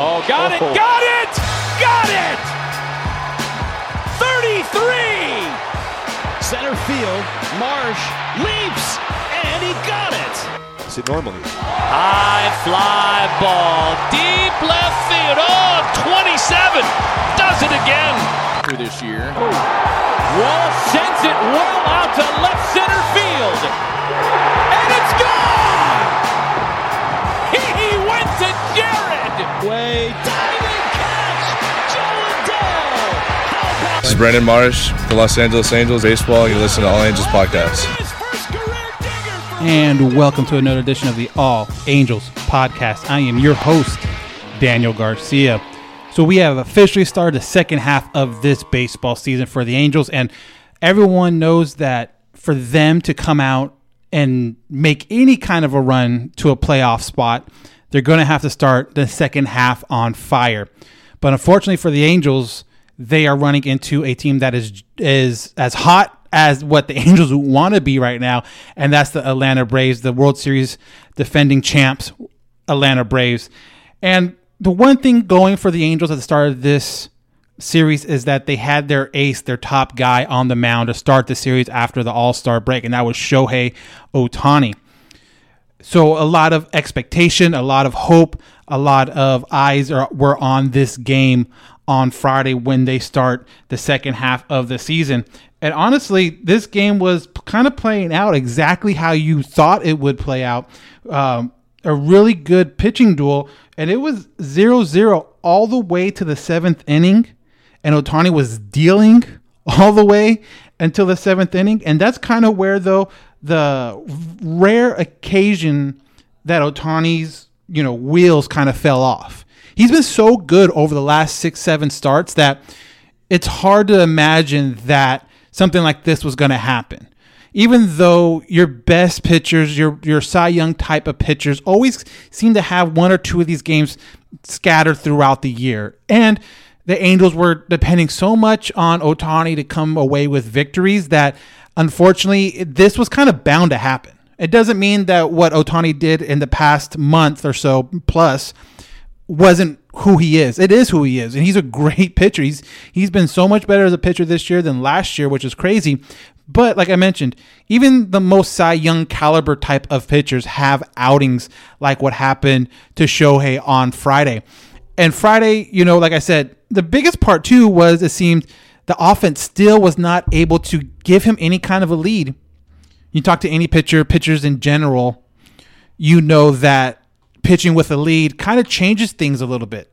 Oh, got it, got it, got it! 33! Center field, Marsh leaps, and he got it. Is it normally? High fly ball, deep left field. Oh, 27! Does it again! For this year, Wall sends it well out to left center field. Way diving catch, Jo Adell. About This is Brandon Marsh, the Los Angeles Angels Baseball. You listen to All Angels Podcast. his first career digger for And welcome to another edition of the All Angels podcast. I am your host, Daniel Garcia. So we have officially started the second half of this baseball season for the Angels, and everyone knows that for them to come out and make any kind of a run to a playoff spot, they're going to have to start the second half on fire. But unfortunately for the Angels, they are running into a team that is is as hot as what the Angels want to be right now, and that's the Atlanta Braves, the World Series defending champs, Atlanta Braves. And the one thing going for the Angels at the start of this series is that they had their ace, their top guy on the mound to start the series after the All Star break, and that was Shohei Ohtani. So a lot of expectation, a lot of hope, a lot of eyes are, were on this game on Friday when they start the second half of the season. And honestly, this game was kind of playing out exactly how you thought it would play out. Um, a really good pitching duel, and it was 0 0 all the way to the seventh inning. And Ohtani was dealing all the way until the seventh inning. And that's kind of where, though, the rare occasion that Ohtani's, you know, wheels kind of fell off. He's been so good over the last six, seven starts that it's hard to imagine that something like this was going to happen. Even though your best pitchers, your your Cy Young type of pitchers, always seem to have one or two of these games scattered throughout the year, and the Angels were depending so much on Ohtani to come away with victories that unfortunately this was kind of bound to happen. It doesn't mean that what Ohtani did in the past month or so plus wasn't who he is. It is who he is, and he's a great pitcher. He's he's been so much better as a pitcher this year than last year, which is crazy. But like I mentioned, even the most Cy Young caliber type of pitchers have outings like what happened to Shohei on Friday. And Friday, you know, like I said, the biggest part too was it seemed the offense still was not able to give him any kind of a lead. You talk to any pitcher, pitchers in general, you know that pitching with a lead kind of changes things a little bit.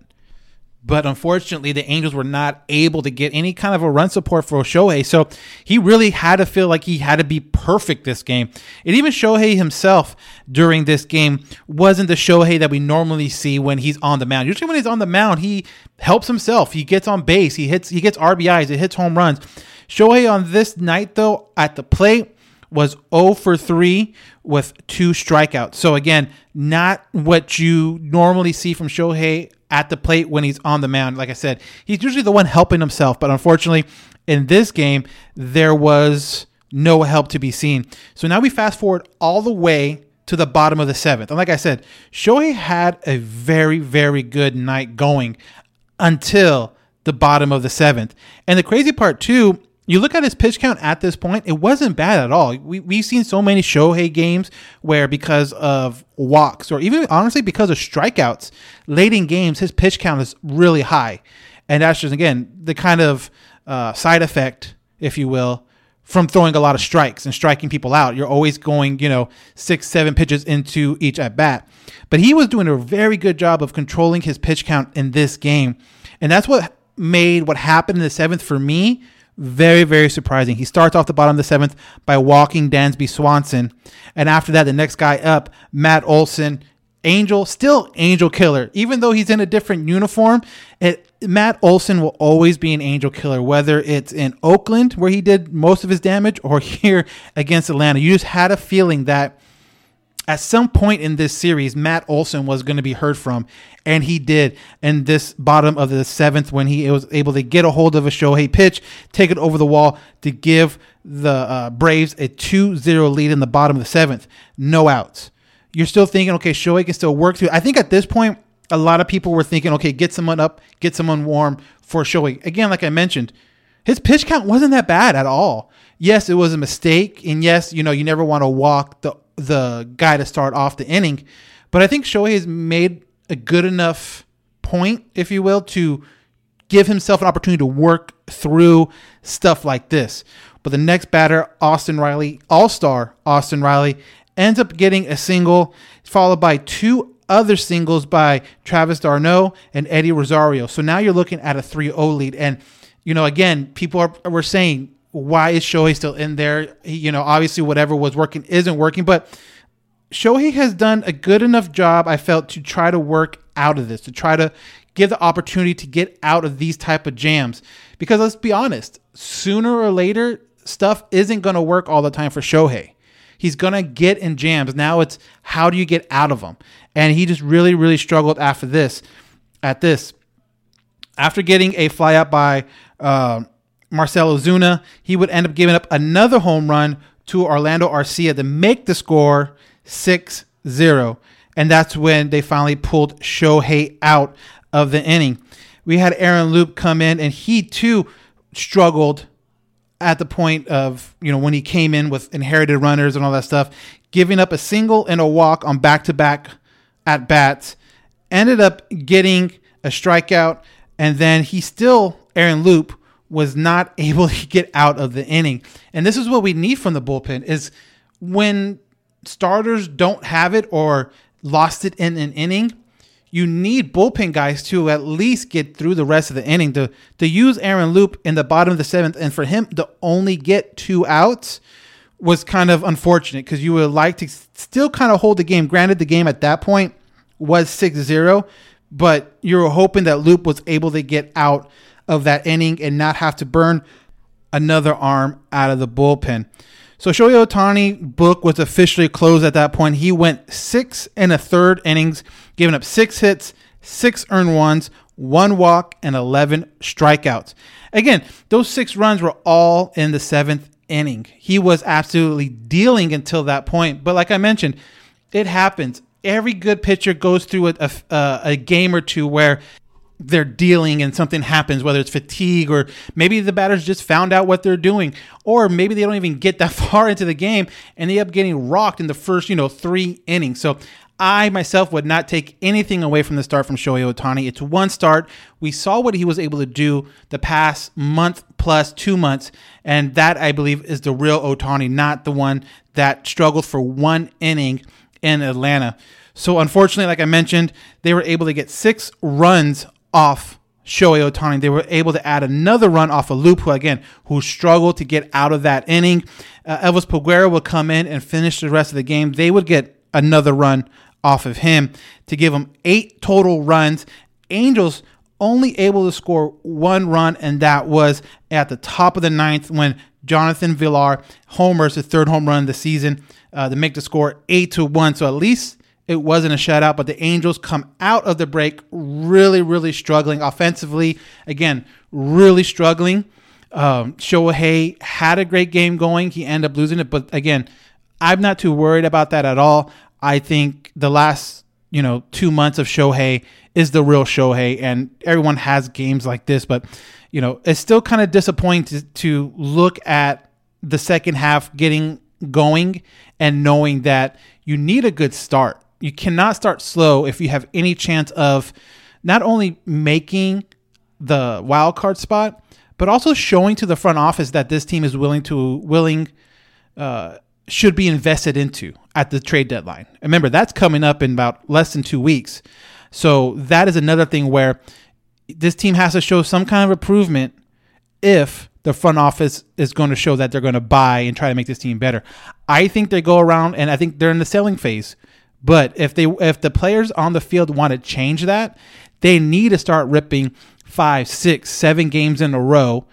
But unfortunately, the Angels were not able to get any kind of a run support for Shohei. So he really had to feel like he had to be perfect this game. And even Shohei himself during this game wasn't the Shohei that we normally see when he's on the mound. Usually when he's on the mound, he helps himself. He gets on base. He hits he gets RBIs. He hits home runs. Shohei on this night though at the plate was 0 for 3 with two strikeouts. So again, not what you normally see from Shohei at the plate when he's on the mound. Like I said, he's usually the one helping himself, but unfortunately, in this game, there was no help to be seen. So now we fast forward all the way to the bottom of the seventh. And like I said, Shohei had a very, very good night going until the bottom of the seventh. And the crazy part, too, you look at his pitch count at this point, it wasn't bad at all. We, we've seen so many Shohei games where because of walks or even honestly because of strikeouts, late in games, his pitch count is really high. And that's just, again, the kind of uh, side effect, if you will, from throwing a lot of strikes and striking people out. You're always going, you know, six, seven pitches into each at bat. But he was doing a very good job of controlling his pitch count in this game. And that's what made what happened in the seventh for me very, very surprising. He starts off the bottom of the seventh by walking Dansby Swanson. And after that, the next guy up, Matt Olson, Angel, still Angel Killer. Even though he's in a different uniform, it, Matt Olson will always be an Angel Killer, whether it's in Oakland, where he did most of his damage, or here against Atlanta. You just had a feeling that at some point in this series, Matt Olson was going to be heard from, and he did in this bottom of the seventh when he was able to get a hold of a Shohei pitch, take it over the wall to give the uh, Braves a 2 0 lead in the bottom of the seventh. No outs. You're still thinking, okay, Shohei can still work through. I think at this point, a lot of people were thinking, okay, get someone up, get someone warm for Shohei. Again, like I mentioned, his pitch count wasn't that bad at all. Yes, it was a mistake, and yes, you know, you never want to walk the the guy to start off the inning. But I think Shohei has made a good enough point, if you will, to give himself an opportunity to work through stuff like this. But the next batter, Austin Riley, all star Austin Riley, ends up getting a single, followed by two other singles by Travis d'Arnaud and Eddie Rosario. So now you're looking at a 3 0 lead. And, you know, again, people are were saying why is Shohei still in there? He, you know, obviously whatever was working isn't working, but Shohei has done a good enough job, I felt, to try to work out of this, to try to give the opportunity to get out of these type of jams. Because let's be honest, sooner or later, stuff isn't going to work all the time for Shohei. He's going to get in jams. Now it's how do you get out of them? And he just really, really struggled after this. At this, after getting a fly out by uh, Marcell Ozuna, he would end up giving up another home run to Orlando Arcia to make the score 6 0. And that's when they finally pulled Shohei out of the inning. We had Aaron Loup come in, and he too struggled at the point of, you know, when he came in with inherited runners and all that stuff, giving up a single and a walk on back to back at bats, ended up getting a strikeout, and then he still, Aaron Loup, was not able to get out of the inning. And this is what we need from the bullpen is when starters don't have it or lost it in an inning, you need bullpen guys to at least get through the rest of the inning. To to use Aaron Loup in the bottom of the seventh and for him to only get two outs was kind of unfortunate because you would like to still kind of hold the game. Granted, the game at that point was 6-0, but you were hoping that Loup was able to get out of that inning and not have to burn another arm out of the bullpen. So Shohei Ohtani book was officially closed at that point. He went six and a third innings, giving up six hits, six earned ones, one walk, and 11 strikeouts. Again, those six runs were all in the seventh inning. He was absolutely dealing until that point. But like I mentioned, it happens. Every good pitcher goes through a, a, a game or two where they're dealing and something happens, whether it's fatigue or maybe the batters just found out what they're doing, or maybe they don't even get that far into the game and they end up getting rocked in the first, you know, three innings. So I myself would not take anything away from the start from Shohei Ohtani. It's one start. We saw what he was able to do the past month plus two months, and that I believe is the real Ohtani, not the one that struggled for one inning in Atlanta. So unfortunately, like I mentioned, they were able to get six runs off Shohei Ohtani. They were able to add another run off of Loup, who again, who struggled to get out of that inning. Uh, Elvis Peguero would come in and finish the rest of the game. They would get another run off of him to give them eight total runs. Angels only able to score one run, and that was at the top of the ninth when Jonathan Villar homers the third home run of the season uh, to make the score eight to one. So at least it wasn't a shutout, but the Angels come out of the break really, really struggling offensively. Again, really struggling. Um, Shohei had a great game going. He ended up losing it, but again, I'm not too worried about that at all. I think the last, you know, two months of Shohei is the real Shohei, and everyone has games like this, but you know, it's still kind of disappointing to, to look at the second half getting going and knowing that you need a good start you cannot start slow if you have any chance of not only making the wild card spot, but also showing to the front office that this team is willing to willing uh, should be invested into at the trade deadline. Remember, that's coming up in about less than two weeks. So that is another thing where this team has to show some kind of improvement if the front office is going to show that they're going to buy and try to make this team better. I think they go around and I think they're in the selling phase. But if they if the players on the field want to change that, they need to start ripping five, six, seven games in a row,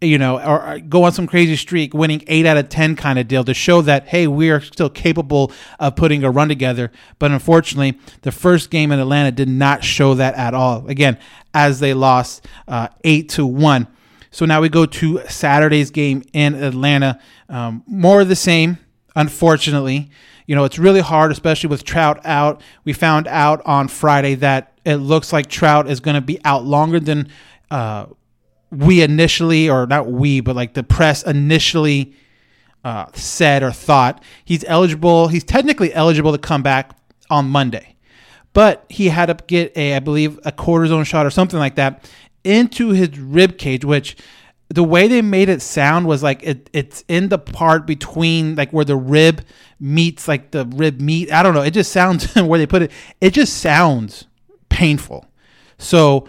you know, or go on some crazy streak, winning eight out of ten kind of deal to show that hey, we are still capable of putting a run together. But unfortunately, the first game in Atlanta did not show that at all. Again, as they lost uh, eight to one. So now we go to Saturday's game in Atlanta. Um, more of the same, unfortunately. You know, it's really hard, especially with Trout out. We found out on Friday that it looks like Trout is going to be out longer than uh, we initially, or not we, but like the press initially uh, said or thought. He's eligible. He's technically eligible to come back on Monday, but he had to get a, I believe, a cortisone shot or something like that into his rib cage, which the way they made it sound was like it, it's in the part between like where the rib meets like the rib meat. I don't know. It just sounds where they put it. It just sounds painful. So,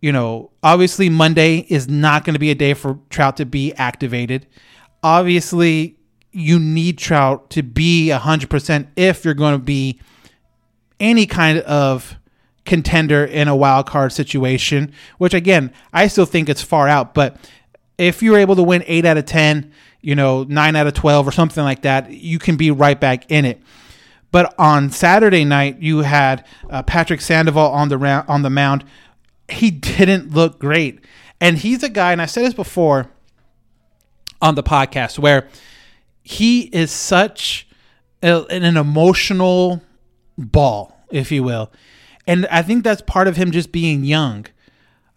you know, obviously Monday is not going to be a day for Trout to be activated. Obviously, you need Trout to be 100% if you're going to be any kind of contender in a wild card situation, which again, I still think it's far out, but if you're able to win 8 out of 10, you know, 9 out of 12 or something like that, you can be right back in it. But on Saturday night, you had uh, Patrick Sandoval on the on the mound. He didn't look great, and he's a guy. And I said this before on the podcast, where he is such a, an emotional ball, if you will, and I think that's part of him just being young.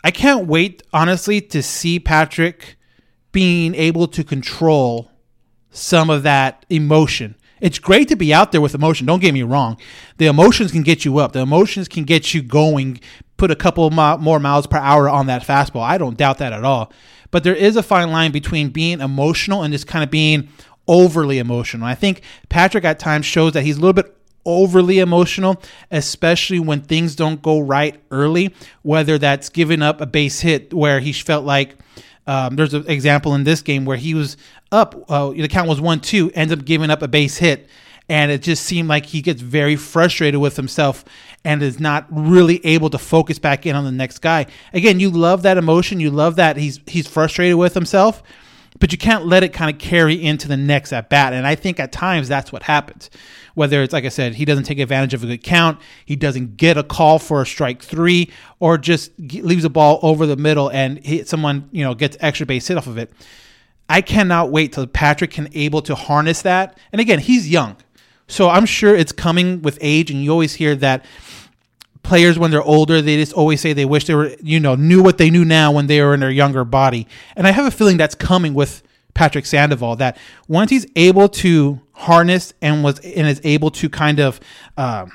I can't wait, honestly, to see Patrick being able to control some of that emotion. It's great to be out there with emotion. Don't get me wrong. The emotions can get you up. The emotions can get you going. Put a couple more miles per hour on that fastball. I don't doubt that at all. But there is a fine line between being emotional and just kind of being overly emotional. I think Patrick at times shows that he's a little bit overly emotional, especially when things don't go right early, whether that's giving up a base hit where he felt like um, there's an example in this game where he was up, uh, the count was 1 2, ends up giving up a base hit. And it just seemed like he gets very frustrated with himself and is not really able to focus back in on the next guy. Again, you love that emotion. You love that he's he's frustrated with himself but you can't let it kind of carry into the next at bat. And I think at times that's what happens. Whether it's like I said, he doesn't take advantage of a good count, he doesn't get a call for a strike three, or just leaves a ball over the middle and someone you know gets extra base hit off of it. I cannot wait till Patrick can able to harness that. And again, he's young, so I'm sure it's coming with age. And you always hear that players when they're older they just always say they wish they were you know knew what they knew now when they were in their younger body. And i have a feeling that's coming with patrick sandoval that once he's able to harness and was and is able to kind of um,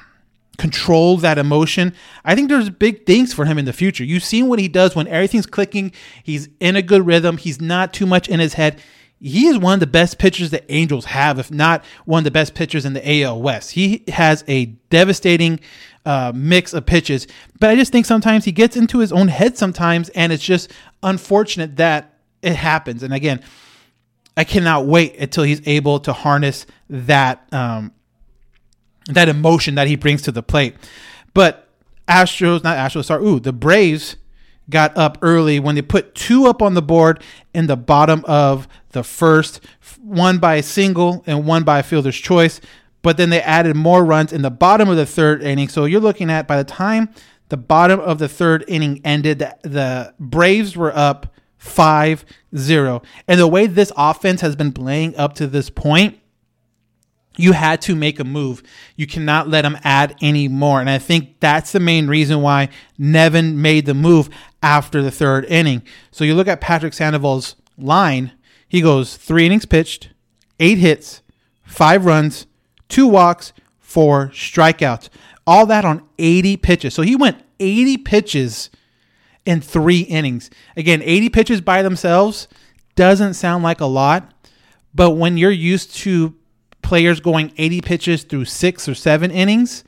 control that emotion i think there's big things for him in the future. You've seen what he does when everything's clicking. He's in a good rhythm. He's not too much in his head he is one of the best pitchers the Angels have, if not one of the best pitchers in the AL West. He has a devastating uh, mix of pitches, but I just think sometimes he gets into his own head sometimes, and it's just unfortunate that it happens. And again, I cannot wait until he's able to harness that um, that emotion that he brings to the plate. But Astros, not Astros, sorry, ooh, the Braves got up early when they put two up on the board in the bottom of the first, one by a single and one by a fielder's choice. But then they added more runs in the bottom of the third inning. So you're looking at by the time the bottom of the third inning ended, the, Braves were up 5 0. And the way this offense has been playing up to this point, you had to make a move. You cannot let them add any more. And I think that's the main reason why Nevin made the move after the third inning. So you look at Patrick Sandoval's line, he goes three innings pitched, eight hits, five runs, two walks, four strikeouts. All that on 80 pitches. So he went 80 pitches in three innings. Again, 80 pitches by themselves doesn't sound like a lot, but when you're used to players going 80 pitches through six or seven innings,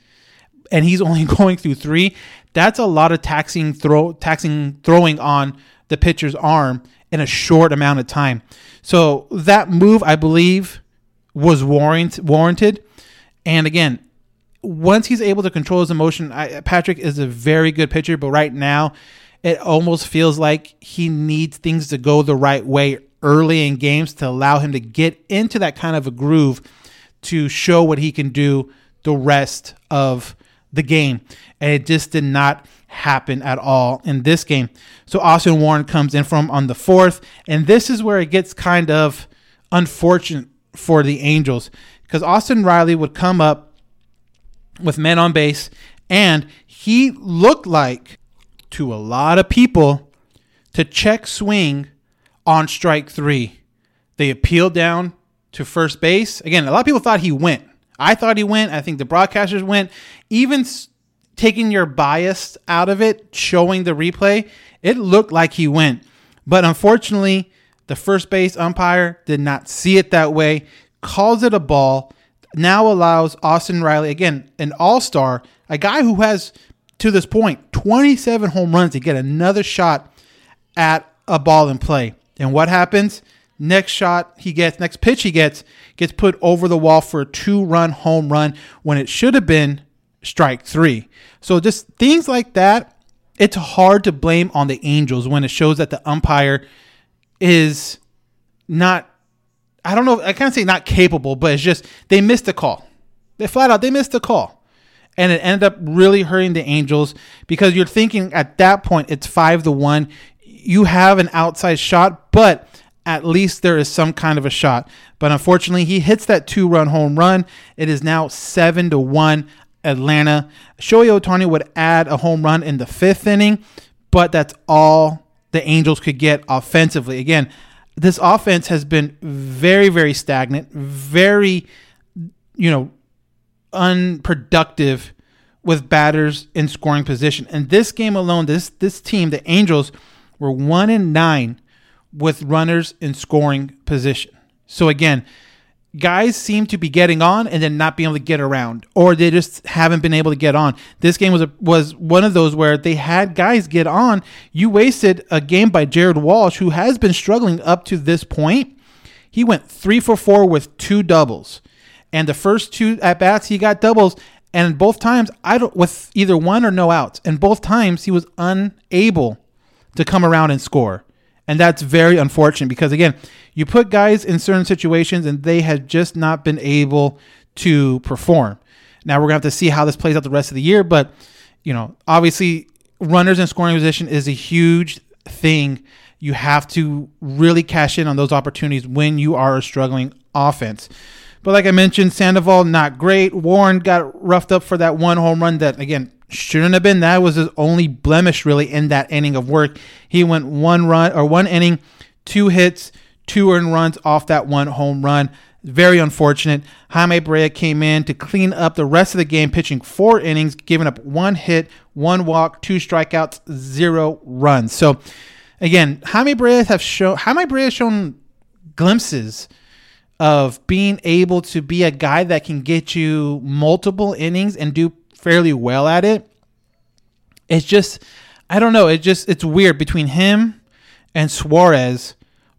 and he's only going through three, that's a lot of taxing throw taxing throwing on the pitcher's arm in a short amount of time. So that move, I believe, was warrant, warranted. And again, once he's able to control his emotion, I, Patrick is a very good pitcher. But right now, it almost feels like he needs things to go the right way early in games to allow him to get into that kind of a groove to show what he can do the rest of the game. And it just did not happen at all in this game. So Austin Warren comes in from on the fourth. And this is where it gets kind of unfortunate for the Angels because Austin Riley would come up with men on base and he looked like to a lot of people to check swing on strike three. They appealed down to first base. Again, a lot of people thought he went. I thought he went. I think the broadcasters went. Even s- taking your bias out of it, showing the replay, it looked like he went. But unfortunately, the first base umpire did not see it that way, calls it a ball, now allows Austin Riley, again, an all star, a guy who has, to this point, 27 home runs to get another shot at a ball in play. And what happens? Next shot he gets, next pitch he gets, gets put over the wall for a two run home run when it should have been strike three. So just things like that, it's hard to blame on the Angels when it shows that the umpire is not, I don't know, I can't say not capable, but it's just they missed the call. They flat out, they missed the call. And it ended up really hurting the Angels because you're thinking at that point it's five to one. You have an outside shot, but at least there is some kind of a shot. But unfortunately, he hits that two run home run. It is now seven to one Atlanta. Shohei Ohtani would add a home run in the fifth inning, but that's all the Angels could get offensively. Again, this offense has been very, very stagnant, very, you know, unproductive with batters in scoring position. And this game alone, this this team, the Angels, were one and nine with runners in scoring position. So again, guys seem to be getting on and then not being able to get around, or they just haven't been able to get on. This game was a, was one of those where they had guys get on. You wasted a game by Jared Walsh, who has been struggling up to this point. He went three for four with two doubles, and the first two at bats he got doubles, and both times I don't with either one or no outs, and both times he was unable to come around and score. And that's very unfortunate because, again, you put guys in certain situations and they have just not been able to perform. Now, we're going to have to see how this plays out the rest of the year. But, you know, obviously, runners in scoring position is a huge thing. You have to really cash in on those opportunities when you are a struggling offense. But like I mentioned, Sandoval not great. Warren got roughed up for that one home run that again shouldn't have been. That was his only blemish really in that inning of work. He went one run or one inning, two hits, two earned runs off that one home run. Very unfortunate. Jaime Barría came in to clean up the rest of the game, pitching four innings, giving up one hit, one walk, two strikeouts, zero runs. So again, Jaime Barría have shown Jaime Barría has shown glimpses of being able to be a guy that can get you multiple innings and do fairly well at it. It's just I don't know, it just it's weird between him and Suarez,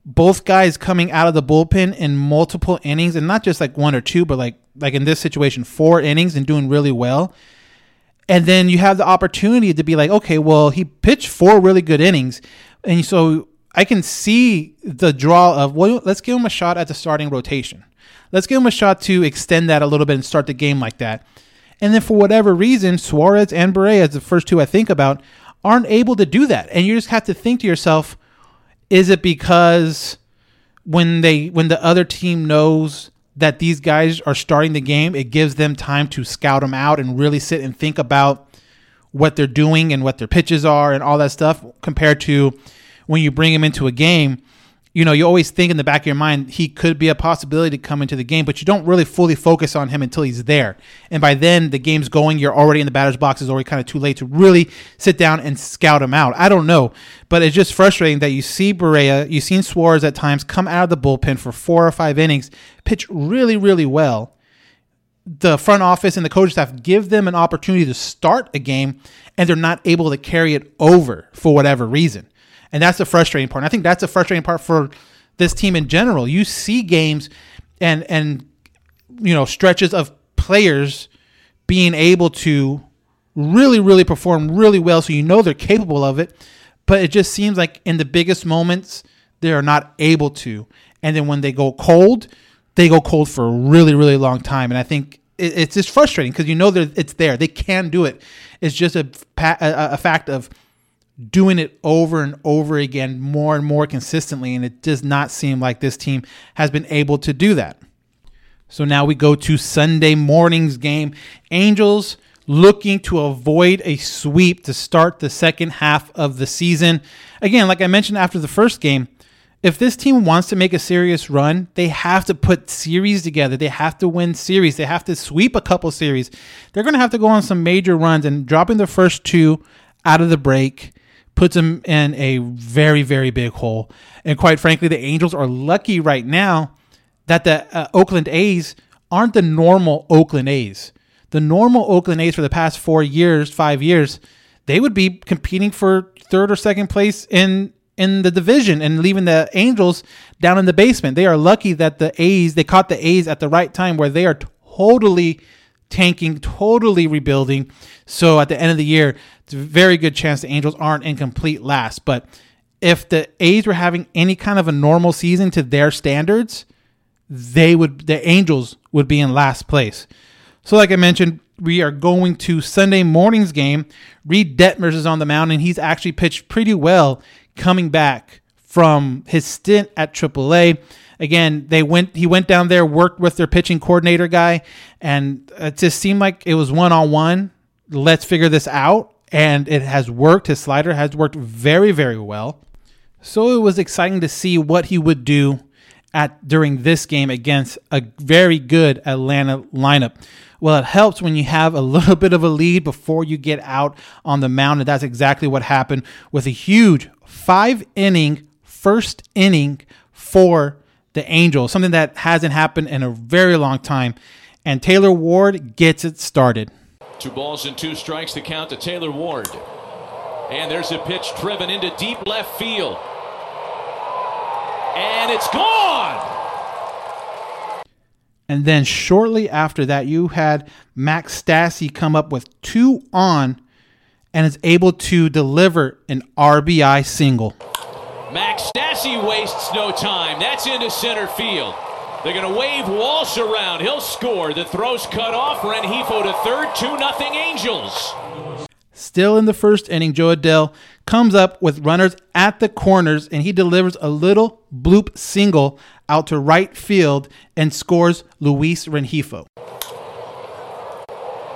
both guys coming out of the bullpen in multiple innings and not just like one or two, but like like in this situation, four innings and doing really well. And then you have the opportunity to be like, okay, well, he pitched four really good innings. And so I can see the draw of, well, let's give him a shot at the starting rotation. Let's give him a shot to extend that a little bit and start the game like that. And then for whatever reason, Suarez and Barría, as the first two I think about, aren't able to do that. And you just have to think to yourself, is it because when they when the other team knows that these guys are starting the game, it gives them time to scout them out and really sit and think about what they're doing and what their pitches are and all that stuff compared to when you bring them into a game you know you always think in the back of your mind he could be a possibility to come into the game but you don't really fully focus on him until he's there. And by then the game's going you're already in the batter's box it's already kind of too late to really sit down and scout him out. I don't know but it's just frustrating that you see Barría, you've seen Suarez at times come out of the bullpen for four or five innings pitch really really well. The front office and the coaching staff give them an opportunity to start a game and they're not able to carry it over for whatever reason. And that's the frustrating part. And I think that's the frustrating part for this team in general. You see games and and you know stretches of players being able to really really perform really well so you know they're capable of it. But it just seems like in the biggest moments they are not able to. And then when they go cold they go cold for a really really long time. And i think it's just frustrating because you know that it's there. They can do it. It's just a, a, a fact of doing it over and over again more and more consistently and it does not seem like this team has been able to do that so now we go to Sunday morning's game. Angels looking to avoid a sweep to start the second half of the season. Again, like I mentioned after the first game, if this team wants to make a serious run, they have to put series together. They have to win series. They have to sweep a couple series. They're going to have to go on some major runs, and dropping the first two out of the break puts them in a very, very big hole. And quite frankly, the Angels are lucky right now that the uh, Oakland A's aren't the normal Oakland A's. The normal Oakland A's for the past four years, five years, they would be competing for third or second place in in the division and leaving the Angels down in the basement. They are lucky that the A's they caught the A's at the right time where they are totally tanking, totally rebuilding. So at the end of the year, it's a very good chance the Angels aren't in complete last. But if the A's were having any kind of a normal season to their standards, they would the Angels would be in last place. So, like I mentioned, we are going to Sunday morning's game. Reed Detmers is on the mound, and he's actually pitched pretty well coming back from his stint at AAA. Again, they went. He went down there, worked with their pitching coordinator guy, and it just seemed like it was one on one. Let's figure this out, and it has worked. His slider has worked very, very well. So it was exciting to see what he would do at during this game against a very good Atlanta lineup. Well, it helps when you have a little bit of a lead before you get out on the mound, and that's exactly what happened with a huge five inning first inning for the Angels, something that hasn't happened in a very long time. And Taylor Ward gets it started. Two balls and two strikes to count to Taylor Ward. And there's a pitch driven into deep left field. And it's gone! And then shortly after that, you had Max Stassi come up with two on and is able to deliver an RBI single. Max Stassi wastes no time. That's into center field. They're going to wave Walsh around. He'll score. The throw's cut off. Rengifo to third. 2 nothing Angels. Still in the first inning, Jo Adell comes up with runners at the corners and he delivers a little bloop single out to right field and scores Luis Rengifo.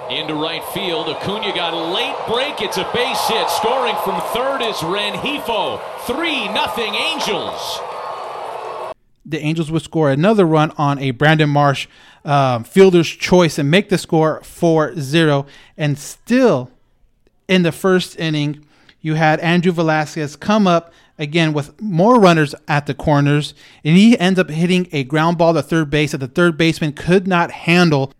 Into right field, Acuna got a late break. It's a base hit. Scoring from third is Rengifo. 3 nothing Angels. The Angels would score another run on a Brandon Marsh um, fielder's choice and make the score 4 0. And still in the first inning, you had Andrew Velazquez come up again with more runners at the corners, and he ends up hitting a ground ball to third base that the third baseman could not handle.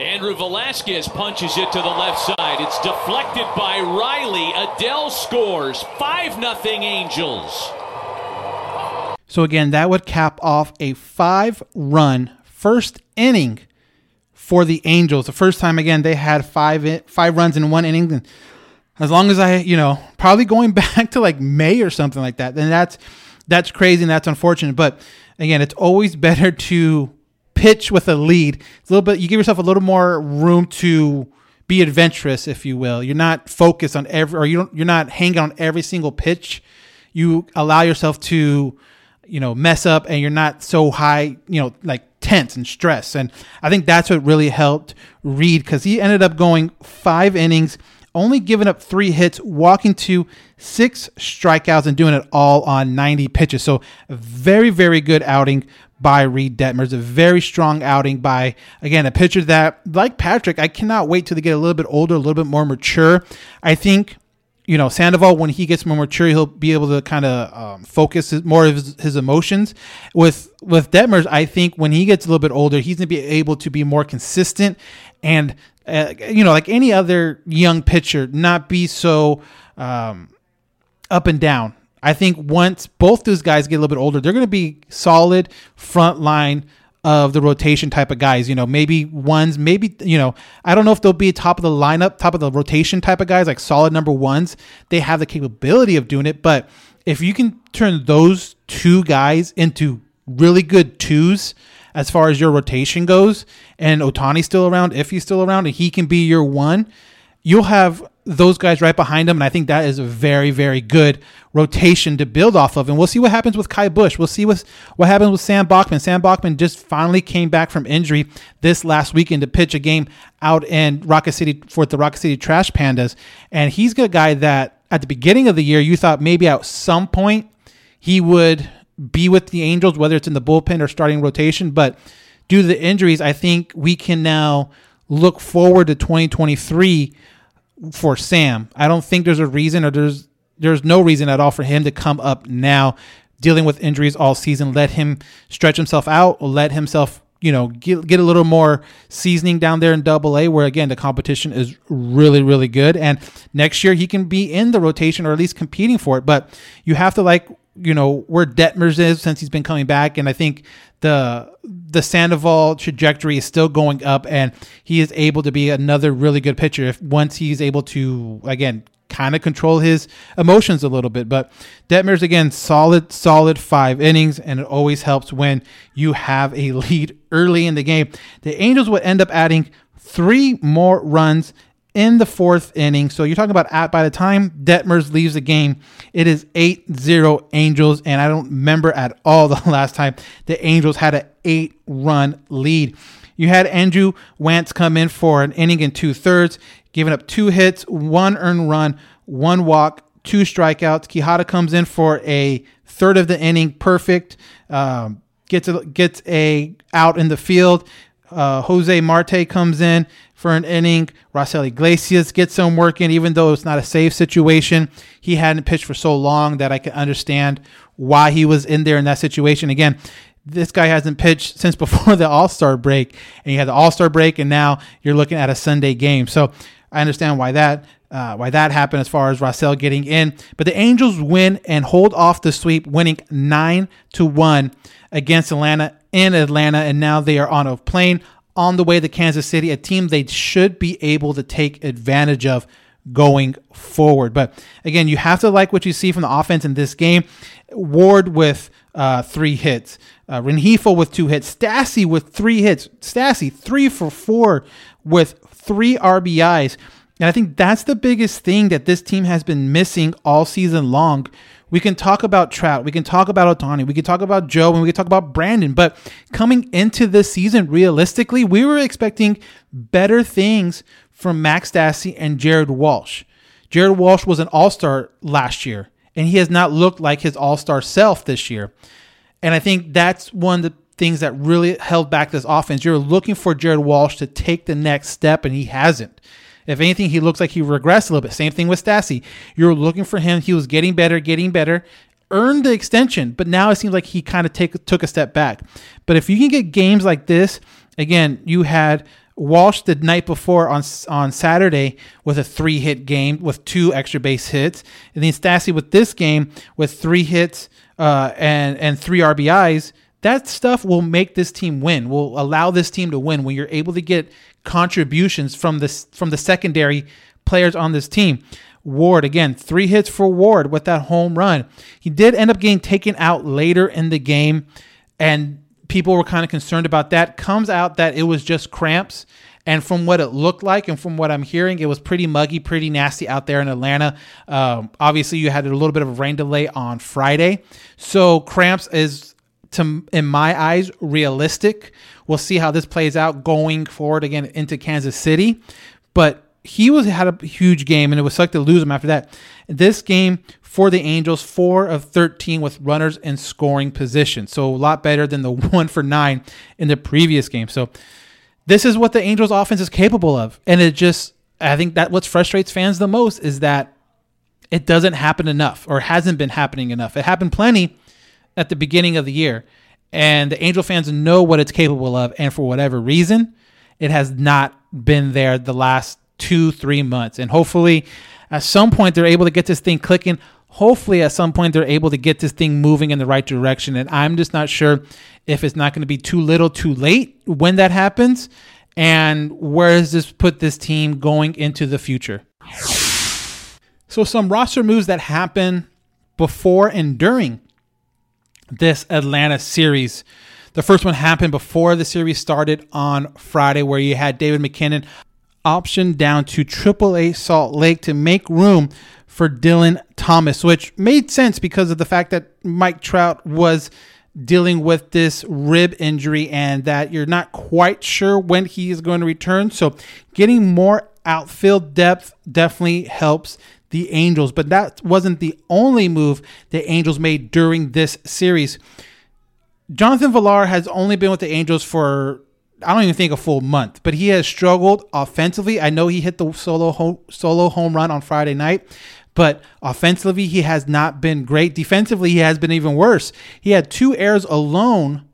Andrew Velazquez punches it to the left side. It's deflected by Riley. Adell scores. 5 nothing Angels. So again, that would cap off a five-run first inning for the Angels. The first time again they had five five runs in one inning. As long as I, you know, probably going back to like May or something like that, then that's that's crazy and that's unfortunate. But again, it's always better to pitch with a lead. It's a little bit you give yourself a little more room to be adventurous, if you will. You're not focused on every or you don't you're not hanging on every single pitch. You allow yourself to, you know, mess up and you're not so high, you know, like tense and stress. And I think that's what really helped Reed because he ended up going five innings only giving up three hits, walking to six strikeouts, and doing it all on 90 pitches. So, very, very good outing by Reed Detmers. A very strong outing by, again, a pitcher that, like Patrick, I cannot wait till they get a little bit older, a little bit more mature. I think you know, Sandoval, when he gets more mature, he'll be able to kind of um, focus his, more of his, his, emotions. With with Detmers, I think when he gets a little bit older, he's to be able to be more consistent and, uh, you know, like any other young pitcher, not be so um, up and down. I think once both those guys get a little bit older, they're to be solid front line of the rotation type of guys. You know, maybe ones, maybe, you know, I don't know if they'll be top of the lineup, top of the rotation type of guys, like solid number ones. They have the capability of doing it. But if you can turn those two guys into really good twos as far as your rotation goes, and Ohtani's still around, if he's still around, and he can be your one, you'll have those guys right behind him. And I think that is a very, very good rotation to build off of. And we'll see what happens with Ky Bush. We'll see what, what happens with Sam Bachman. Sam Bachman just finally came back from injury this last weekend to pitch a game out in Rocket City for the Rocket City Trash Pandas. And he's a guy that at the beginning of the year, you thought maybe at some point he would be with the Angels, whether it's in the bullpen or starting rotation. But due to the injuries, I think we can now look forward to 2023 for Sam. I don't think there's a reason or there's there's no reason at all for him to come up now dealing with injuries all season. Let him stretch himself out, let himself, you know, get, get a little more seasoning down there in double A where again the competition is really, really good. And next year he can be in the rotation or at least competing for it. But you have to like you know where Detmers is since he's been coming back, and I think the the Sandoval trajectory is still going up, and he is able to be another really good pitcher if once he's able to again kind of control his emotions a little bit. But Detmers again, solid, solid five innings, and it always helps when you have a lead early in the game. The Angels would end up adding three more runs in the fourth inning. So you're talking about at by the time Detmers leaves the game, it is 8-0 Angels, and I don't remember at all the last time the Angels had an eight run lead. You had Andrew Wantz come in for an inning and two thirds, giving up two hits, one earned run, one walk, two strikeouts. Quijada comes in for a third of the inning, perfect. Um, gets a, gets a out in the field. Uh, Jose Marte comes in for an inning. Raisel Iglesias gets some work in, even though it's not a safe situation. He hadn't pitched for so long that I can understand why he was in there in that situation. Again, this guy hasn't pitched since before the All Star break, and you had the All Star break, and now you're looking at a Sunday game. So I understand why that uh, why that happened as far as Raisel getting in. But the Angels win and hold off the sweep, winning nine to one against Atlanta in Atlanta, and now they are on a plane on the way to Kansas City, a team they should be able to take advantage of going forward. But again, you have to like what you see from the offense in this game. Ward with uh, three hits, uh, Rengifo with two hits, Stassi with three hits, Stassi three for four with three RBIs. And I think that's the biggest thing that this team has been missing all season long we can talk about Trout. We can talk about Ohtani. We can talk about Jo and we can talk about Brandon. But coming into this season, realistically, we were expecting better things from Max Stassi and Jared Walsh. Jared Walsh was an all star last year, and he has not looked like his all star self this year. And I think that's one of the things that really held back this offense. You're looking for Jared Walsh to take the next step, and he hasn't. If anything, he looks like he regressed a little bit. Same thing with Stassi. You're looking for him. He was getting better, getting better, earned the extension, but now it seems like he kind of take, took a step back. But if you can get games like this, again, you had Walsh the night before on on Saturday with a three hit game with two extra base hits, and then Stassi with this game with three hits uh, and and three RBIs. That stuff will make this team win. Will allow this team to win when you're able to get contributions from this from the secondary players on this team. Ward again, three hits for Ward with that home run. He did end up getting taken out later in the game, and people were kind of concerned about that. Comes out that it was just cramps. And from what it looked like, and from what I'm hearing, it was pretty muggy, pretty nasty out there in Atlanta. Um, obviously, you had a little bit of a rain delay on Friday, so cramps is, to in my eyes, realistic. We'll see how this plays out going forward again into Kansas City. But he was had a huge game, and it was sucked to lose him after that. This game for the Angels, four of 13 with runners in scoring position. So a lot better than the one for nine in the previous game. So this is what the Angels offense is capable of. And it just, I think that what frustrates fans the most is that it doesn't happen enough or hasn't been happening enough. It happened plenty at the beginning of the year and the Angel fans know what it's capable of. And for whatever reason, it has not been there the last two, three months. And hopefully, at some point, they're able to get this thing clicking. hopefully at some point they're able to get this thing moving in the right direction. And I'm just not sure if it's not going to be too little too late when that happens. And where does this put this team going into the future? So, some roster moves that happen before and during this Atlanta series. The first one happened before the series started on Friday, where you had David MacKinnon optioned down to AAA Salt Lake to make room for Dylan Thomas, which made sense because of the fact that Mike Trout was dealing with this rib injury and that you're not quite sure when he is going to return. So, getting more outfield depth definitely helps the Angels, but that wasn't the only move the Angels made during this series. Jonathan Villar has only been with the Angels for I don't even think a full month, but he has struggled offensively. I know he hit the solo home, solo home run on Friday night, but offensively he has not been great. Defensively he has been even worse. He had two errors alone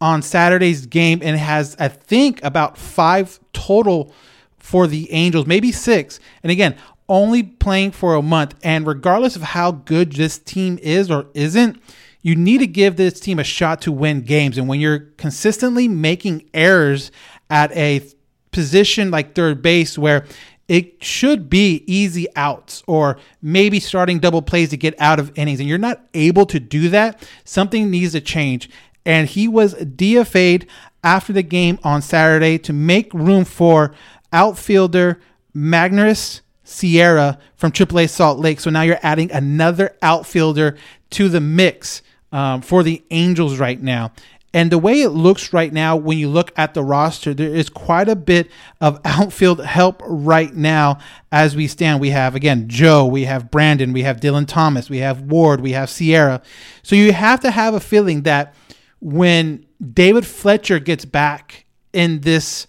on Saturday's game and has I think about 5 total for the Angels, maybe 6. And again, only playing for a month and regardless of how good this team is or isn't, you need to give this team a shot to win games. And when you're consistently making errors at a position like third base where it should be easy outs or maybe starting double plays to get out of innings, and you're not able to do that, something needs to change. And he was DFA'd after the game on Saturday to make room for outfielder Magneuris Sierra from AAA Salt Lake. So now you're adding another outfielder to the mix um, for the Angels right now. And the way it looks right now, when you look at the roster, there is quite a bit of outfield help right now as we stand. We have, again, Jo, we have Brandon, we have Dylan Thomas, we have Ward, we have Sierra. So you have to have a feeling that when David Fletcher gets back in this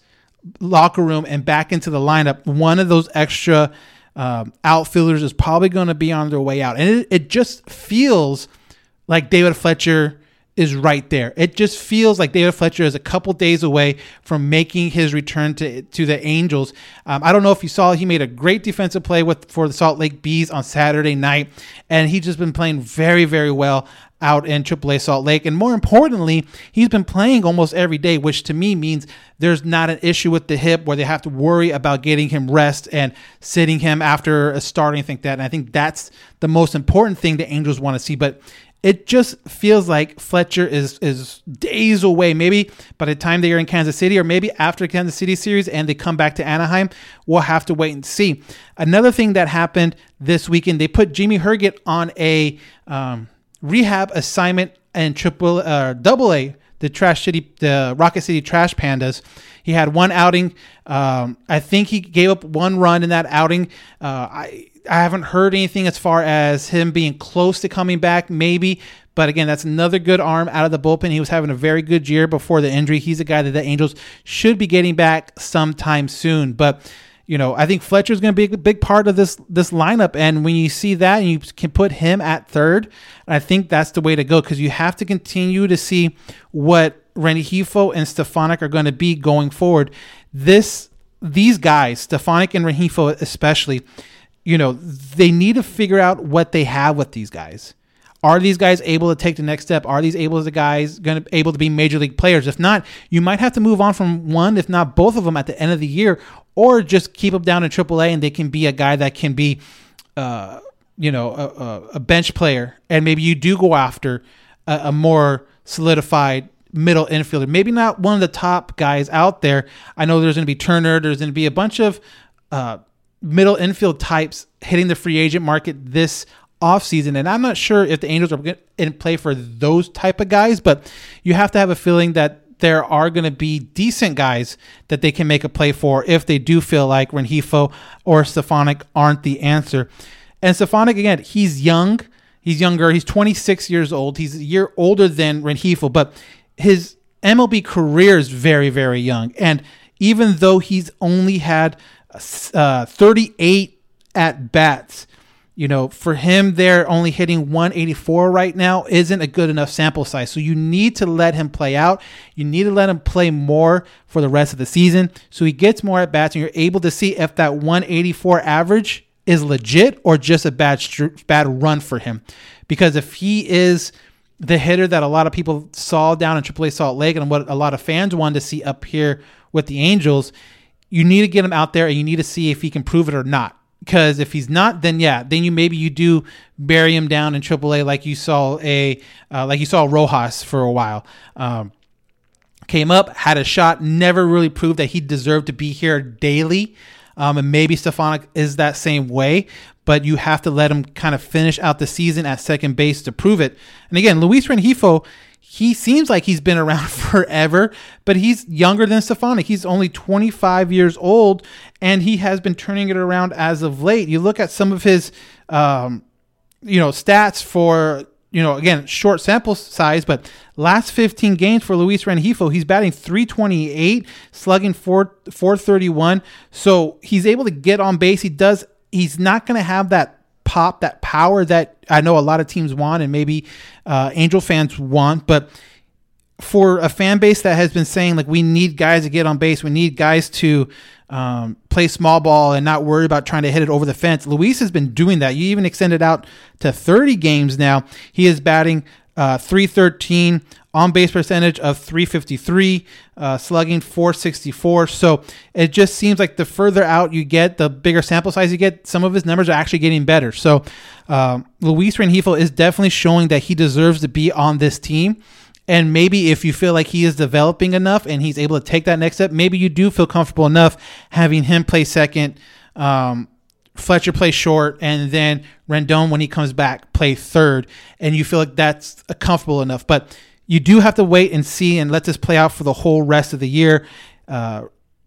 locker room and back into the lineup, one of those extra um, outfielders is probably going to be on their way out. And it, it just feels like David Fletcher is right there. It just feels like David Fletcher is a couple days away from making his return to to the Angels. Um, I don't know if you saw, he made a great defensive play with for the Salt Lake Bees on Saturday night, and he's just been playing very, very well out in AAA Salt Lake. And more importantly, he's been playing almost every day, which to me means there's not an issue with the hip where they have to worry about getting him rest and sitting him after a start or anything like that. And I think that's the most important thing the Angels want to see. But it just feels like Fletcher is is days away. Maybe by the time they are in Kansas City, or maybe after Kansas City series and they come back to Anaheim, we'll have to wait and see. Another thing that happened this weekend, they put Jimmy Herget on a um, rehab assignment and triple uh, double A, the Trash City, the Rocket City Trash Pandas. He had one outing. Um, I think he gave up one run in that outing. Uh, I I haven't heard anything as far as him being close to coming back, maybe. But again, that's another good arm out of the bullpen. He was having a very good year before the injury. He's a guy that the Angels should be getting back sometime soon. But you know, I think Fletcher's going to be a big part of this this lineup. And when you see that, and you can put him at third, I think that's the way to go because you have to continue to see what Rengifo and Stefanic are going to be going forward. This these guys, Stefanic and Rengifo especially you know, they need to figure out what they have with these guys. Are these guys able to take the next step? Are these able the guys going to able to be major league players? If not, you might have to move on from one, if not both of them, at the end of the year, or just keep them down in AAA and they can be a guy that can be, uh, you know, a, a, bench player, and maybe you do go after a, a more solidified middle infielder. Maybe not one of the top guys out there. I know there's going to be Turner. There's going to be a bunch of uh, middle infield types hitting the free agent market this offseason. And I'm not sure if the Angels are in play for those type of guys, but you have to have a feeling that there are going to be decent guys that they can make a play for if they do feel like Rengifo or Stefanic aren't the answer. And Stefanic, again, he's young. He's younger. He's 26 years old. He's a year older than Rengifo, but his MLB career is very, very young. And even though he's only had – uh, 38 at bats. You know, for him, they're only hitting 184 right now isn't a good enough sample size. So you need to let him play out. You need to let him play more for the rest of the season so he gets more at bats and you're able to see if that 184 average is legit or just a bad bad run for him. Because if he is the hitter that a lot of people saw down in AAA Salt Lake and what a lot of fans wanted to see up here with the Angels, you need to get him out there and you need to see if he can prove it or not. Because if he's not, then yeah, then you maybe you do bury him down in AAA like you saw a uh, like you saw Rojas for a while. Um, came up, had a shot, never really proved that he deserved to be here daily. Um, and maybe Stefanic is that same way, but you have to let him kind of finish out the season at second base to prove it. And again, Luis Rengifo, he seems like he's been around forever, but he's younger than Stefanic. He's only 25 years old, and he has been turning it around as of late. You look at some of his, um, you know, stats for you know, again, short sample size, but last 15 games for Luis Rengifo, he's batting 328, slugging 4 431. So he's able to get on base. He does he's not going to have that pop, that power that I know a lot of teams want and maybe uh, Angel fans want, but for a fan base that has been saying like we need guys to get on base, we need guys to um, play small ball and not worry about trying to hit it over the fence. Luis has been doing that. You even extended out to 30 games now. He is batting uh, 313 on base percentage of 353, uh, slugging 464. So it just seems like the further out you get, the bigger sample size you get, some of his numbers are actually getting better. So um, Luis Rengifo is definitely showing that he deserves to be on this team. And maybe if you feel like he is developing enough and he's able to take that next step, maybe you do feel comfortable enough having him play second, um, Fletcher play short, and then Rendon, when he comes back, play third. And you feel like that's comfortable enough. But you do have to wait and see and let this play out for the whole rest of the year. Uh,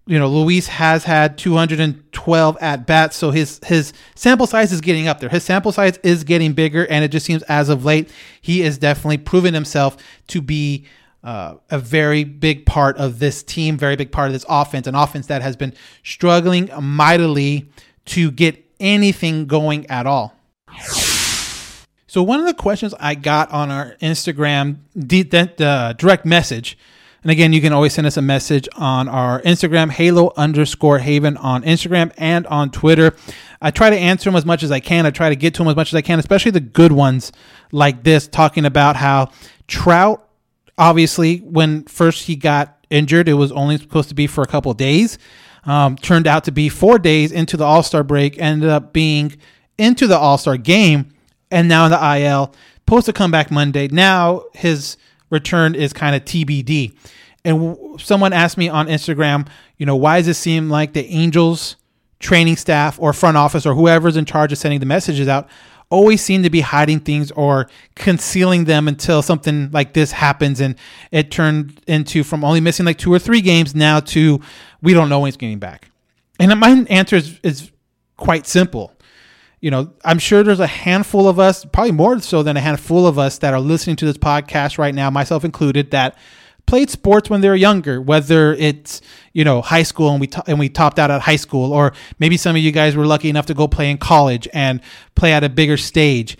you know, Luis has had 212 at bats, so his his sample size is getting up there. His sample size is getting bigger, and it just seems as of late he is definitely proven himself to be uh, a very big part of this team, very big part of this offense, an offense that has been struggling mightily to get anything going at all. So one of the questions I got on our Instagram uh, direct message and again, you can always send us a message on our Instagram, Halo underscore Haven on Instagram and on Twitter. I try to answer them as much as I can. I try to get to them as much as I can, especially the good ones like this, talking about how Trout, obviously, when first he got injured, it was only supposed to be for a couple days. Um, turned out to be four days into the All Star break, ended up being into the All Star game, and now in the IL. Supposed to come back Monday. Now his return is kind of TBD. And w- someone asked me on Instagram, you know, why does it seem like the Angels training staff or front office or whoever's in charge of sending the messages out always seem to be hiding things or concealing them until something like this happens and it turned into from only missing like two or three games now to we don't know when he's getting back. And my answer is, is quite simple you know, I'm sure there's a handful of us, probably more so than a handful of us that are listening to this podcast right now, myself included, that played sports when they were younger, whether it's, you know, high school and we, and we topped out at high school, or maybe some of you guys were lucky enough to go play in college and play at a bigger stage.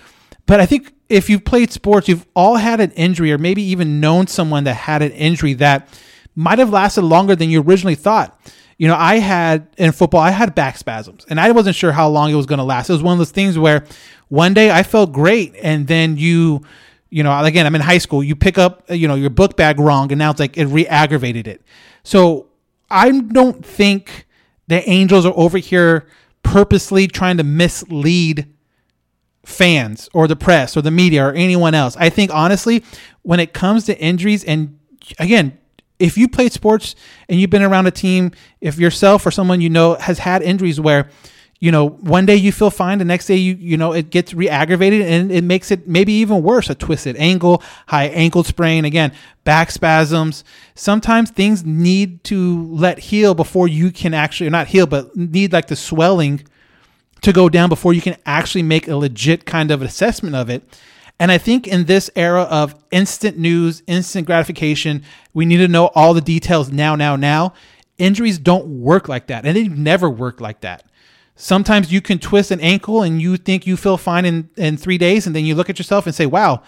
But I think if you've played sports, you've all had an injury or maybe even known someone that had an injury that might have lasted longer than you originally thought you know, I had in football, I had back spasms and I wasn't sure how long it was going to last. It was one of those things where one day I felt great and then you, you know, again, I'm in high school, you pick up, you know, your book bag wrong and now it's like it re aggravated it. So I don't think the Angels are over here purposely trying to mislead fans or the press or the media or anyone else. I think honestly, when it comes to injuries, and again, if you played sports and you've been around a team, if yourself or someone you know has had injuries where, you know, one day you feel fine, the next day you you know it gets re-aggravated and it makes it maybe even worse. A twisted ankle, high ankle sprain, again, back spasms. Sometimes things need to let heal before you can actually not heal, but need like the swelling to go down before you can actually make a legit kind of assessment of it. And I think in this era of instant news, instant gratification, we need to know all the details now, now, now. Injuries don't work like that, and they never work like that. Sometimes you can twist an ankle and you think you feel fine in, in three days, and then you look at yourself and say, wow,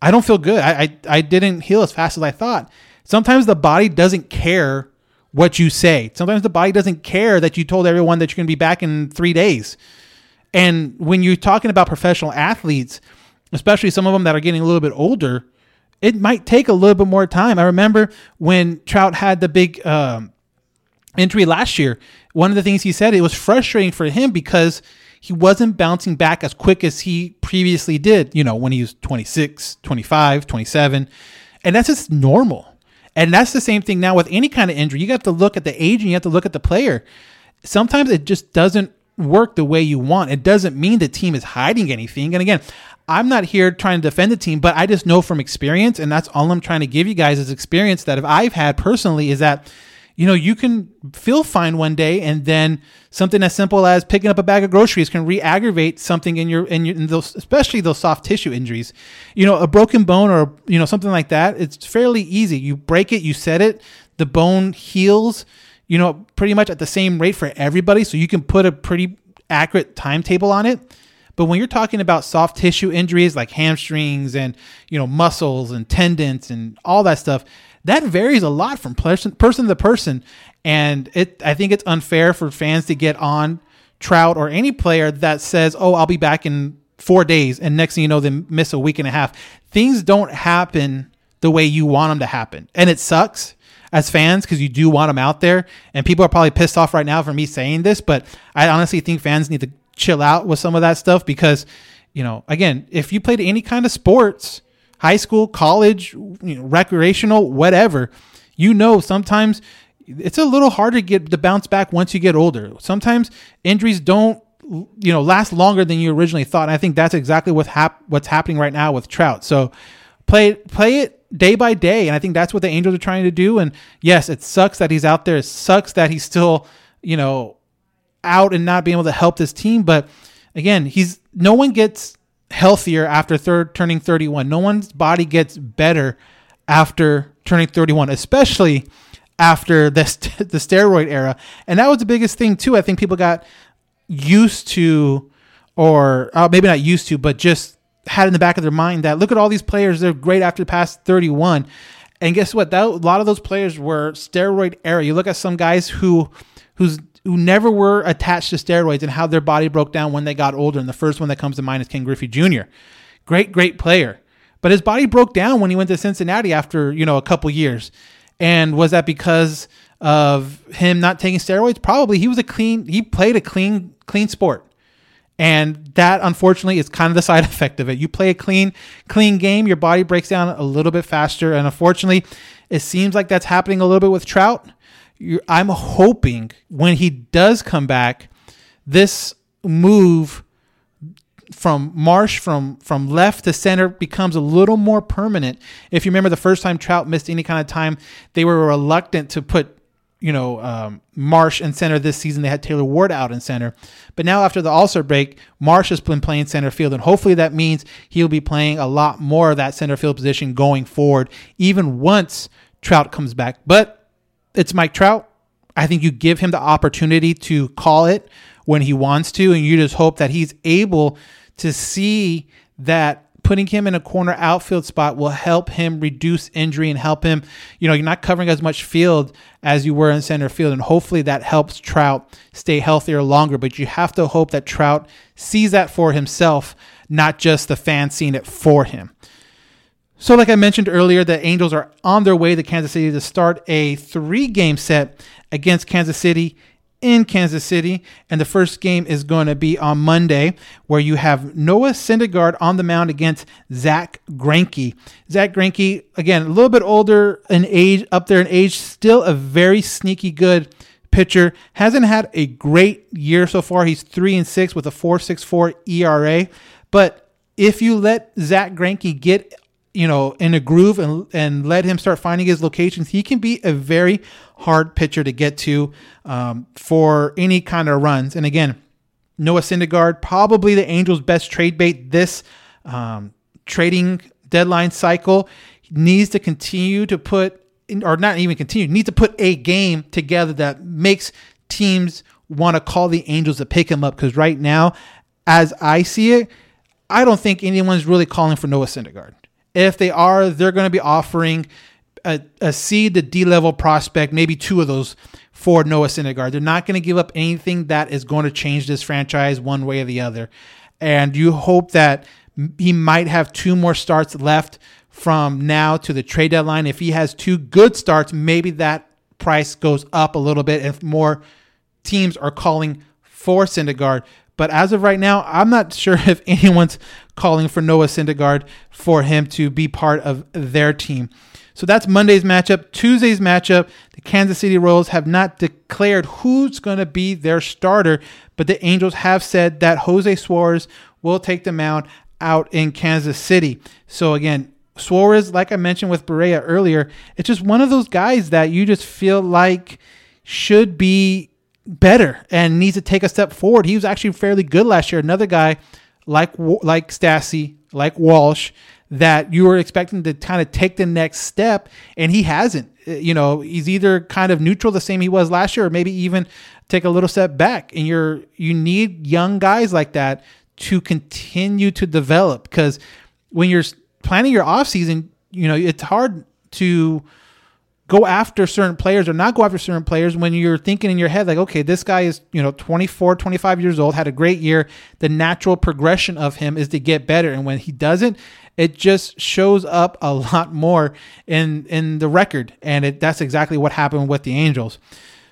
I don't feel good. I, I, I didn't heal as fast as I thought. Sometimes the body doesn't care what you say. Sometimes the body doesn't care that you told everyone that you're going to be back in three days. And when you're talking about professional athletes, especially some of them that are getting a little bit older, it might take a little bit more time. I remember when Trout had the big um, injury last year, one of the things he said it was frustrating for him because he wasn't bouncing back as quick as he previously did, you know, when he was 26, 25, 27. And that's just normal. And that's the same thing now with any kind of injury. You have to look at the age and you have to look at the player. Sometimes it just doesn't work the way you want. It doesn't mean the team is hiding anything. And again, I'm not here trying to defend the team, but I just know from experience, and that's all I'm trying to give you guys is experience that if I've had personally is that you know, you can feel fine one day and then something as simple as picking up a bag of groceries can re-aggravate something in your in, your, in those especially those soft tissue injuries. You know, a broken bone or you know something like that, it's fairly easy. You break it, you set it, the bone heals, you know, pretty much at the same rate for everybody, so you can put a pretty accurate timetable on it. But when you're talking about soft tissue injuries like hamstrings and you know muscles and tendons and all that stuff, that varies a lot from person to person, and it I think it's unfair for fans to get on Trout or any player that says, "Oh, I'll be back in four days," and next thing you know, they miss a week and a half. Things don't happen the way you want them to happen, and it sucks as fans because you do want them out there. And people are probably pissed off right now for me saying this, but I honestly think fans need to chill out with some of that stuff because, you know, again, if you played any kind of sports high school, college, you know, recreational, whatever, you know sometimes it's a little harder to get to bounce back once you get older. Sometimes injuries don't you know last longer than you originally thought. And I think that's exactly what hap- what's happening right now with Trout. So play play it day by day, and I think that's what the Angels are trying to do. And yes, it sucks that he's out there. It sucks that he's still you know out and not being able to help this team. But again, he's no one gets healthier after third turning 31. No one's body gets better after turning 31, especially after the, st- the steroid era. And that was the biggest thing too. I think people got used to, or uh, maybe not used to, but just had in the back of their mind that look at all these players, they're great after the past 31. And guess what? That, a lot of those players were steroid era. You look at some guys who whose who never were attached to steroids and how their body broke down when they got older. And the first one that comes to mind is Ken Griffey Jr. Great, great player. But his body broke down when he went to Cincinnati after, you know, a couple years. And was that because of him not taking steroids? Probably. He was a clean, he played a clean, clean sport. And that unfortunately is kind of the side effect of it. You play a clean, clean game, your body breaks down a little bit faster. And unfortunately, it seems like that's happening a little bit with Trout. I'm hoping when he does come back, this move from Marsh from from left to center becomes a little more permanent. If you remember the first time Trout missed any kind of time, they were reluctant to put you know um, Marsh in center this season. They had Taylor Ward out in center, but now after the All Star break, Marsh has been playing center field, and hopefully that means he'll be playing a lot more of that center field position going forward, even once Trout comes back. But it's Mike Trout. I think you give him the opportunity to call it when he wants to, and you just hope that he's able to see that putting him in a corner outfield spot will help him reduce injury and help him. You know, you're not covering as much field as you were in center field, and hopefully that helps Trout stay healthier longer. But you have to hope that Trout sees that for himself, not just the fans seeing it for him. So, like I mentioned earlier, the Angels are on their way to Kansas City to start a three game set against Kansas City in Kansas City. And the first game is going to be on Monday, where you have Noah Syndergaard on the mound against Zach Greinke. Zach Greinke, again, a little bit older in age, up there in age, still a very sneaky good pitcher. Hasn't had a great year so far. He's three and six with a 4.64 ERA. But if you let Zach Greinke get you know, in a groove and and let him start finding his locations, he can be a very hard pitcher to get to um, for any kind of runs. And again, Noah Syndergaard, probably the Angels' best trade bait this um, trading deadline cycle, needs to continue to put, or not even continue, needs to put a game together that makes teams want to call the Angels to pick him up. Because right now, as I see it, I don't think anyone's really calling for Noah Syndergaard. If they are, they're going to be offering a, C to D level prospect, maybe two of those for Noah Syndergaard. They're not going to give up anything that is going to change this franchise one way or the other. And you hope that he might have two more starts left from now to the trade deadline. If he has two good starts, maybe that price goes up a little bit if more teams are calling for Syndergaard. But as of right now, I'm not sure if anyone's calling for Noah Syndergaard for him to be part of their team. So that's Monday's matchup. Tuesday's matchup, the Kansas City Royals have not declared who's going to be their starter, but the Angels have said that Jose Suarez will take the mound out in Kansas City. So again, Suarez, like I mentioned with Barría earlier, it's just one of those guys that you just feel like should be better and needs to take a step forward. He was actually fairly good last year. Another guy like like Stassi, like Walsh, that you were expecting to kind of take the next step, and he hasn't. Uh, you know, he's either kind of neutral, the same he was last year, or maybe even take a little step back. And you're you need young guys like that to continue to develop because when you're planning your off season, you know, it's hard to go after certain players or not go after certain players when you're thinking in your head like okay this guy is you know 24 25 years old had a great year the natural progression of him is to get better and when he doesn't it just shows up a lot more in in the record and it, that's exactly what happened with the angels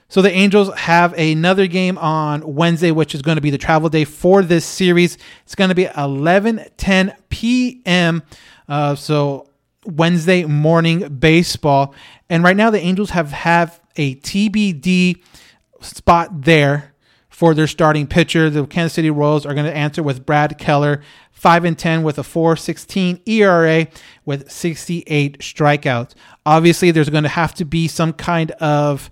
so the Angels have another game on Wednesday, which is going to be the travel day for this series. It's going to be 11 10 p.m. Uh, so Wednesday morning baseball. And right now, the Angels have have a TBD spot there for their starting pitcher. The Kansas City Royals are going to answer with Brad Keller, 5 and 10 with a 4.16 ERA with 68 strikeouts. Obviously, there's going to have to be some kind of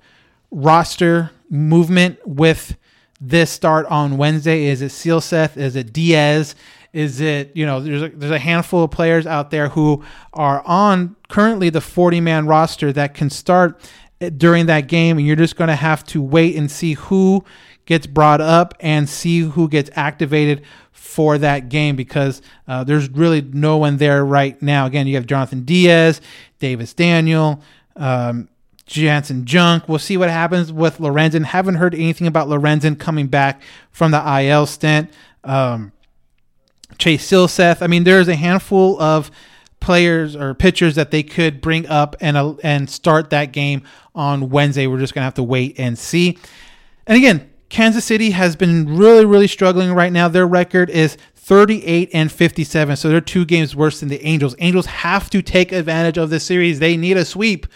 roster movement with this start on Wednesday. Is it Silseth? Is it Diaz? Is it you know there's a, there's a handful of players out there who are on currently the 40 man roster that can start during that game, and you're just going to have to wait and see who gets brought up and see who gets activated for that game because uh, there's really no one there right now. Again, you have Jonathan Diaz, Davis Daniel. Um, Janson Junk. We'll see what happens with Lorenzen. Haven't heard anything about Lorenzen coming back from the IL stint. Um, Chase Silseth. I mean, there's a handful of players or pitchers that they could bring up and uh, and start that game on Wednesday. We're just gonna have to wait and see. And again, Kansas City has been really, really struggling right now. Their record is 38 and 57, so they're two games worse than the Angels. Angels have to take advantage of this series. They need a sweep.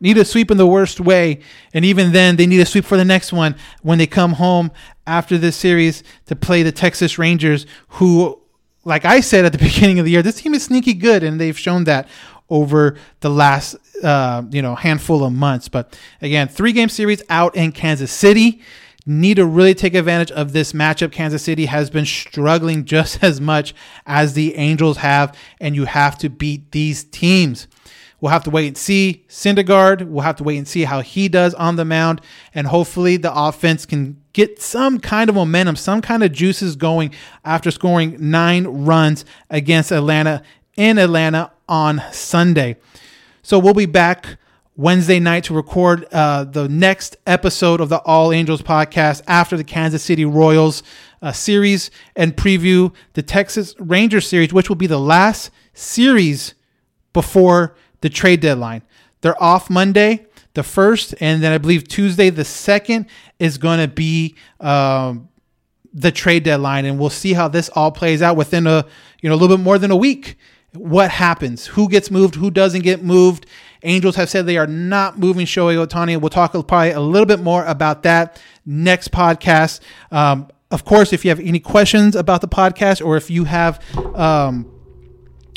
Need a sweep in the worst way, and even then, they need a sweep for the next one when they come home after this series to play the Texas Rangers, who like I said at the beginning of the year, this team is sneaky good, and they've shown that over the last uh, you know handful of months. But again, three game series out in Kansas City. Need to really take advantage of this matchup. Kansas City has been struggling just as much as the Angels have, and you have to beat these teams. We'll have to wait and see. Syndergaard, we'll have to wait and see how he does on the mound. And hopefully the offense can get some kind of momentum, some kind of juices going after scoring nine runs against Atlanta in Atlanta on Sunday. So we'll be back Wednesday night to record uh, the next episode of the All Angels podcast after the Kansas City Royals uh, series and preview the Texas Rangers series, which will be the last series before the trade deadline. They're off Monday, the first, and then I believe Tuesday, the second, is going to be um, the trade deadline, and we'll see how this all plays out within a you know a little bit more than a week. What happens? Who gets moved? Who doesn't get moved? Angels have said they are not moving Shohei Ohtani. We'll talk probably a little bit more about that next podcast. Um, of course, if you have any questions about the podcast or if you have um,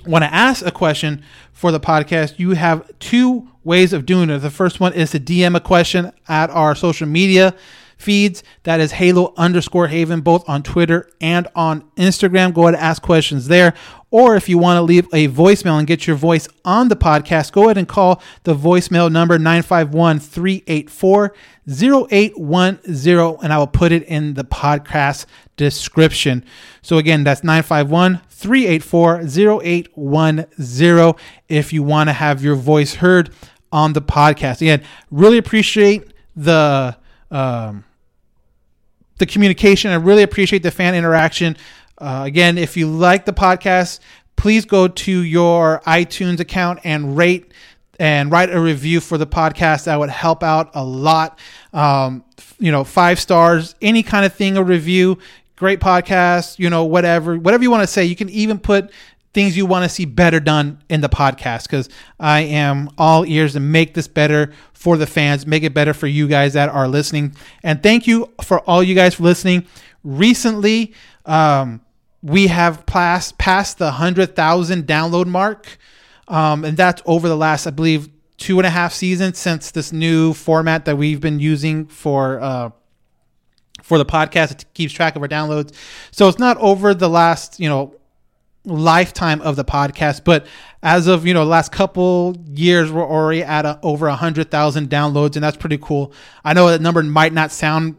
want to ask a question for the podcast, you have two ways of doing it. The first one is to DM a question at our social media feeds. That is Halo underscore Haven, both on Twitter and on Instagram. Go ahead and ask questions there. Or if you want to leave a voicemail and get your voice on the podcast, go ahead and call the voicemail number 951 384 0810, and I will put it in the podcast description. So again, that's 951 384 0810 if you want to have your voice heard on the podcast. Again, really appreciate the um, the communication. I really appreciate the fan interaction. Uh, again, if you like the podcast, please go to your iTunes account and rate and write a review for the podcast. That would help out a lot. Um, you know, five stars, any kind of thing, a review, great podcast, you know, whatever, whatever you want to say. You can even put things you want to see better done in the podcast because I am all ears to make this better for the fans, make it better for you guys that are listening. And thank you for all you guys for listening. Recently, um, we have passed, passed the 100,000 download mark. Um, and that's over the last, I believe, two and a half seasons since this new format that we've been using for uh, for the podcast. It keeps track of our downloads. So it's not over the last, you know, lifetime of the podcast, but as of you know, last couple years, we're already at a, over a hundred thousand downloads, and that's pretty cool. I know that number might not sound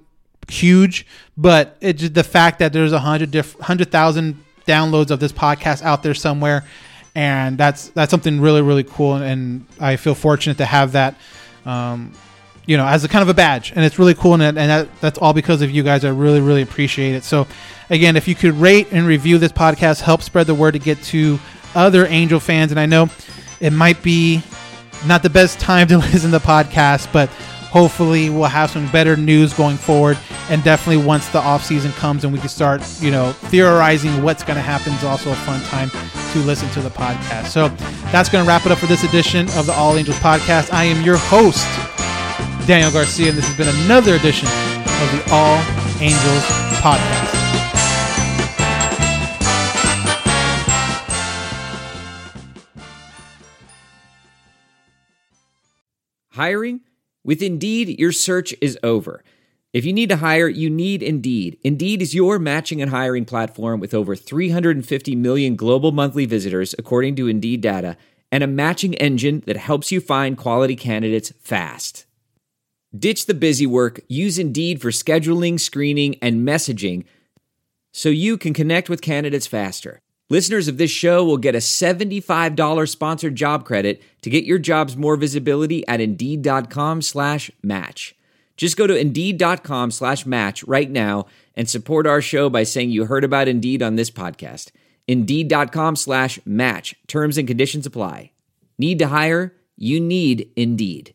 huge, but it's just the fact that there's a hundred diff- hundred thousand downloads of this podcast out there somewhere, and that's that's something really really cool, and I feel fortunate to have that. Um, you know, as a kind of a badge, and it's really cool, and, and that, that's all because of you guys. I really, really appreciate it. So, again, if you could rate and review this podcast, help spread the word to get to other Angel fans. And I know it might be not the best time to listen to the podcast, but hopefully we'll have some better news going forward. And definitely once the off season comes and we can start, you know, theorizing what's going to happen is also a fun time to listen to the podcast. So that's going to wrap it up for this edition of the All Angels podcast. I am your host. Daniel Garcia, and this has been another edition of the All Angels Podcast. Hiring? With Indeed, your search is over. If you need to hire, you need Indeed. Indeed is your matching and hiring platform with over 350 million global monthly visitors, according to Indeed data, and a matching engine that helps you find quality candidates fast. Ditch the busy work, use Indeed for scheduling, screening, and messaging so you can connect with candidates faster. Listeners of this show will get a $75 sponsored job credit to get your jobs more visibility at Indeed.com slash match. Just go to Indeed.com slash match right now and support our show by saying you heard about Indeed on this podcast. Indeed.com slash match. Terms and conditions apply. Need to hire? You need Indeed.